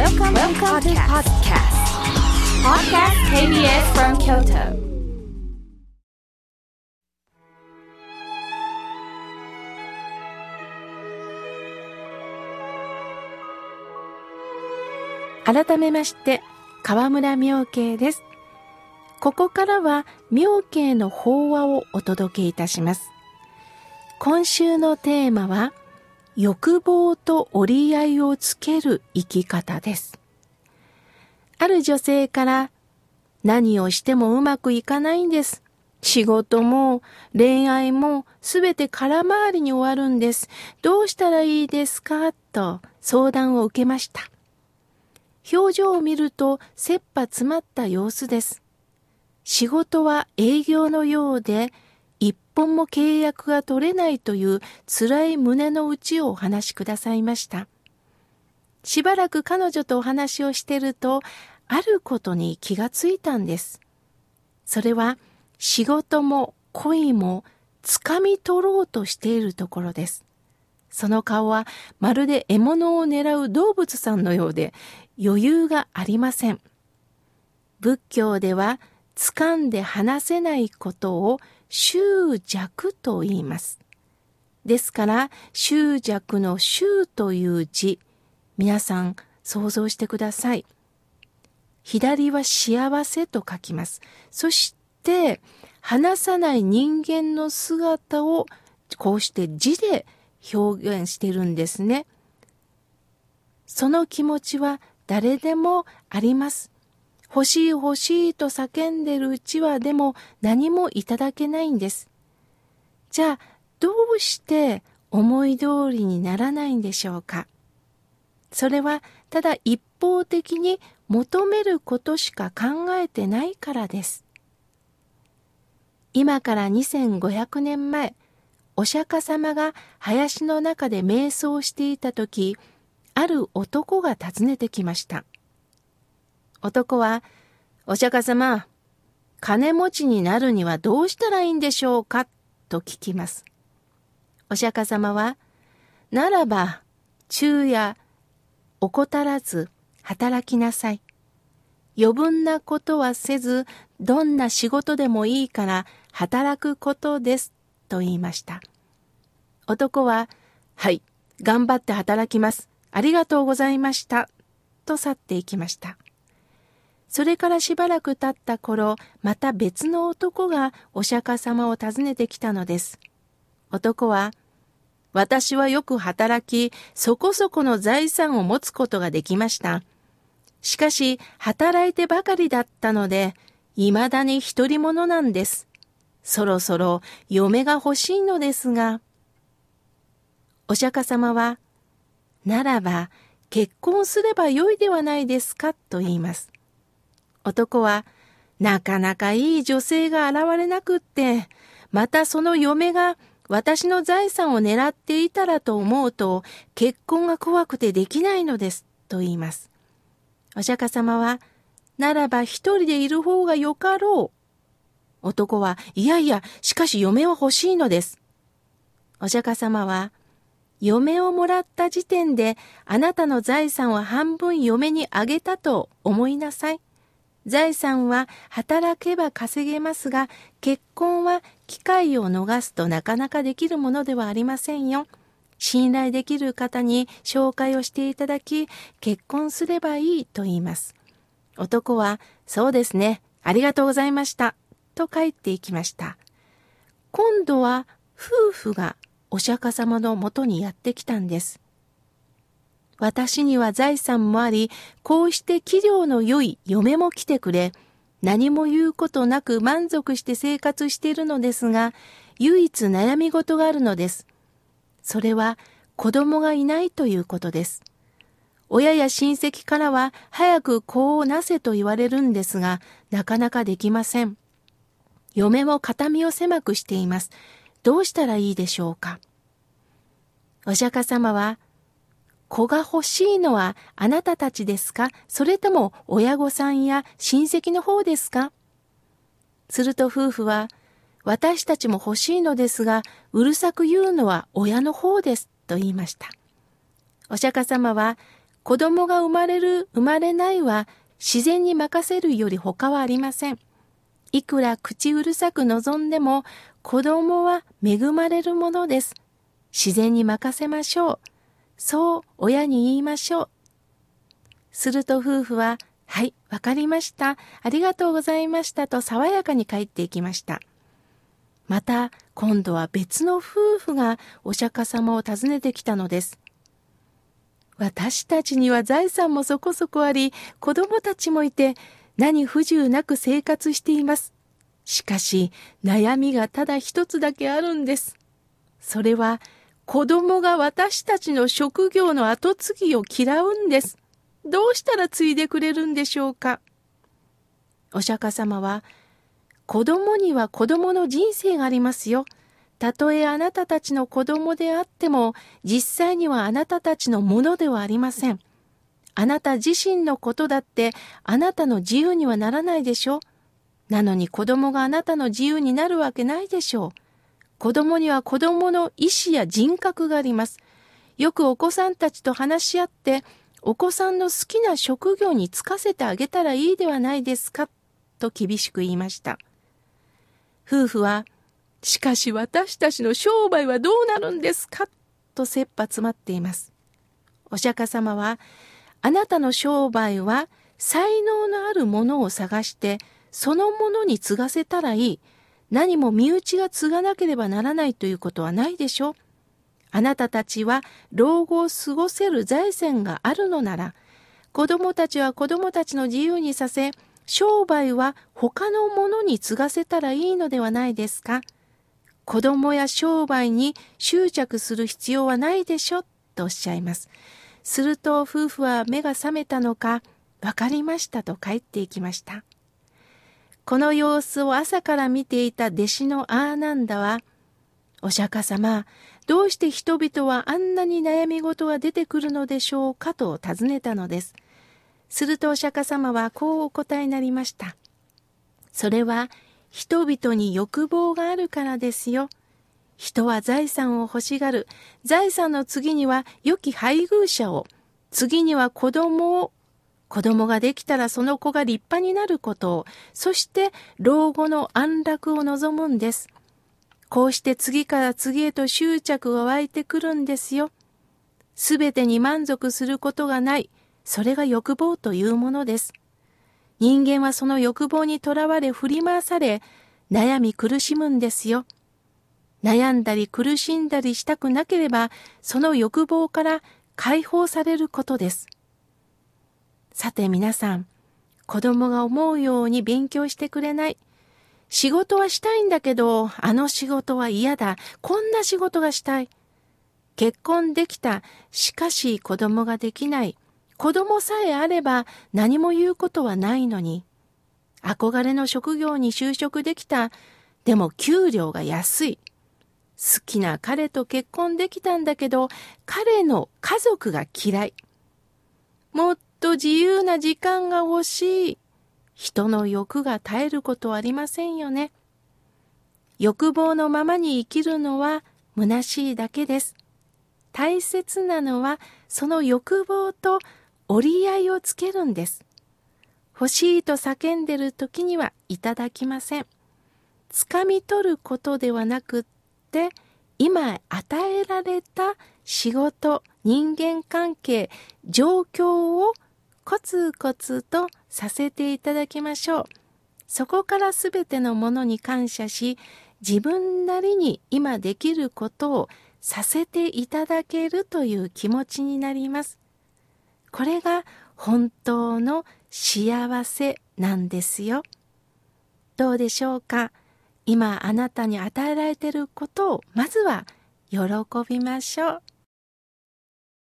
Welcome, Welcome to podcast. Podcast KBS from Kyoto. 改めまして河村明慶ですここからは明慶の法話をお届けいたします今週のテーマは欲望と折り合いをつける生き方ですある女性から何をしてもうまくいかないんです仕事も恋愛もすべて空回りに終わるんです。どうしたらいいですか？と相談を受けました。表情を見ると切羽詰まった様子です。仕事は営業のようで、一本も契約が取れないという辛い胸の内をお話しくださいました。しばらく彼女とお話をしてると、あることに気がついたんです。それは仕事も恋も掴み取ろうとしているところです。その顔はまるで獲物を狙う動物さんのようで余裕がありません。仏教では掴んで離せないことを執着と言います。ですから執着の執という字、皆さん想像してください。左は幸せと書きます。そして離さない人間の姿をこうして字で表現してるんですね。その気持ちは誰でもあります。欲しい欲しいと叫んでるうちはでも何もいただけないんです。じゃあどうして思い通りにならないんでしょうか？それはただ一方的に求めることしか考えてないからです。今から2500年前、お釈迦様が林の中で瞑想していた時、ある男が訪ねてきました。男は、お釈迦様、金持ちになるにはどうしたらいいんでしょうかと聞きます。お釈迦様は、ならば、昼夜、怠らず働きなさい。余分なことはせず、どんな仕事でもいいから働くことです、と言いました。男は、はい、頑張って働きます。ありがとうございました。と去っていきました。それからしばらく経った頃、また別の男がお釈迦様を訪ねてきたのです。男は、私はよく働き、そこそこの財産を持つことができました。しかし、働いてばかりだったので、未だに一人者なんです。そろそろ嫁が欲しいのですが。お釈迦様は、ならば結婚すればよいではないですかと言います。男は、なかなかいい女性が現れなくって、またその嫁が私の財産を狙っていたらと思うと、結婚が怖くてできないのです、と言います。お釈迦様は、ならば一人でいる方がよかろう。男は、いやいや、しかし嫁は欲しいのです。お釈迦様は、嫁をもらった時点であなたの財産は半分嫁にあげたと思いなさい。財産は働けば稼げますが、結婚は機会を逃すとなかなかできるものではありませんよ。信頼できる方に紹介をしていただき、結婚すればいいと言います。男は、そうですね、ありがとうございました、と帰っていきました。今度は夫婦がお釈迦様のもとにやってきたんです。私には財産もあり、こうして器量の良い嫁も来てくれ、何も言うことなく満足して生活しているのですが、唯一悩み事があるのです。それは子供がいないということです。親や親戚からは早く子をなせと言われるんですが、なかなかできません。嫁も形見を狭くしています。どうしたらいいでしょうか。お釈迦様は、子が欲しいのはあなたたちですか？それとも親御さんや親戚の方ですか？すると夫婦は、私たちも欲しいのですが、うるさく言うのは親の方です、と言いました。お釈迦様は、子供が生まれる、生まれないは自然に任せるより他はありません。いくら口うるさく望んでも子供は恵まれるものです。自然に任せましょう。そう親に言いましょう。すると夫婦は、はい、わかりました。ありがとうございましたと爽やかに帰っていきました。また、今度は別の夫婦がお釈迦様を訪ねてきたのです。私たちには財産もそこそこあり、子供たちもいて、何不自由なく生活しています。しかし、悩みがただ一つだけあるんです。それは、子供が私たちの職業の後継ぎを嫌うんです。どうしたら継いでくれるんでしょうか？お釈迦様は、子供には子供の人生がありますよ。たとえあなたたちの子供であっても、実際にはあなたたちのものではありません。あなた自身のことだってあなたの自由にはならないでしょうなのに子供があなたの自由になるわけないでしょう。子供には子供の意思や人格があります。よくお子さんたちと話し合って、お子さんの好きな職業に就かせてあげたらいいではないですか、と厳しく言いました。夫婦は、しかし私たちの商売はどうなるんですか、と切羽詰まっています。お釈迦様は、あなたの商売は才能のあるものを探して、そのものに継がせたらいい。何も身内が継がなければならないということはないでしょう。あなたたちは老後を過ごせる財産があるのなら、子供たちは子供たちの自由にさせ、商売は他のものに継がせたらいいのではないですか。子供や商売に執着する必要はないでしょ、とおっしゃいます。すると夫婦は目が覚めたのか、わかりましたと帰っていきました。この様子を朝から見ていた弟子のアーナンダは、お釈迦様、どうして人々はあんなに悩み事が出てくるのでしょうかと尋ねたのです。するとお釈迦様はこうお答えになりました。それは人々に欲望があるからですよ。人は財産を欲しがる。財産の次には良き配偶者を。次には子供を子供ができたらその子が立派になることを、そして老後の安楽を望むんです。こうして次から次へと執着が湧いてくるんですよ。すべてに満足することがない。それが欲望というものです。人間はその欲望にとらわれ振り回され、悩み苦しむんですよ。悩んだり苦しんだりしたくなければ、その欲望から解放されることです。さて皆さん、子供が思うように勉強してくれない。仕事はしたいんだけど、あの仕事は嫌だ。こんな仕事がしたい。結婚できた。しかし子供ができない。子供さえあれば何も言うことはないのに。憧れの職業に就職できた。でも給料が安い。好きな彼と結婚できたんだけど、彼の家族が嫌い。もっと自由な時間が欲しい。人の欲が絶えることありませんよね。欲望のままに生きるのは虚しいだけです。大切なのはその欲望と折り合いをつけるんです。欲しいと叫んでる時にはいただきません。掴み取ることではなくって、今与えられた仕事、人間関係、状況をコツコツとさせていただきましょう。そこからすべてのものに感謝し、自分なりに今できることをさせていただけるという気持ちになります。これが本当の幸せなんですよ。どうでしょうか？今あなたに与えられていることをまずは喜びましょう。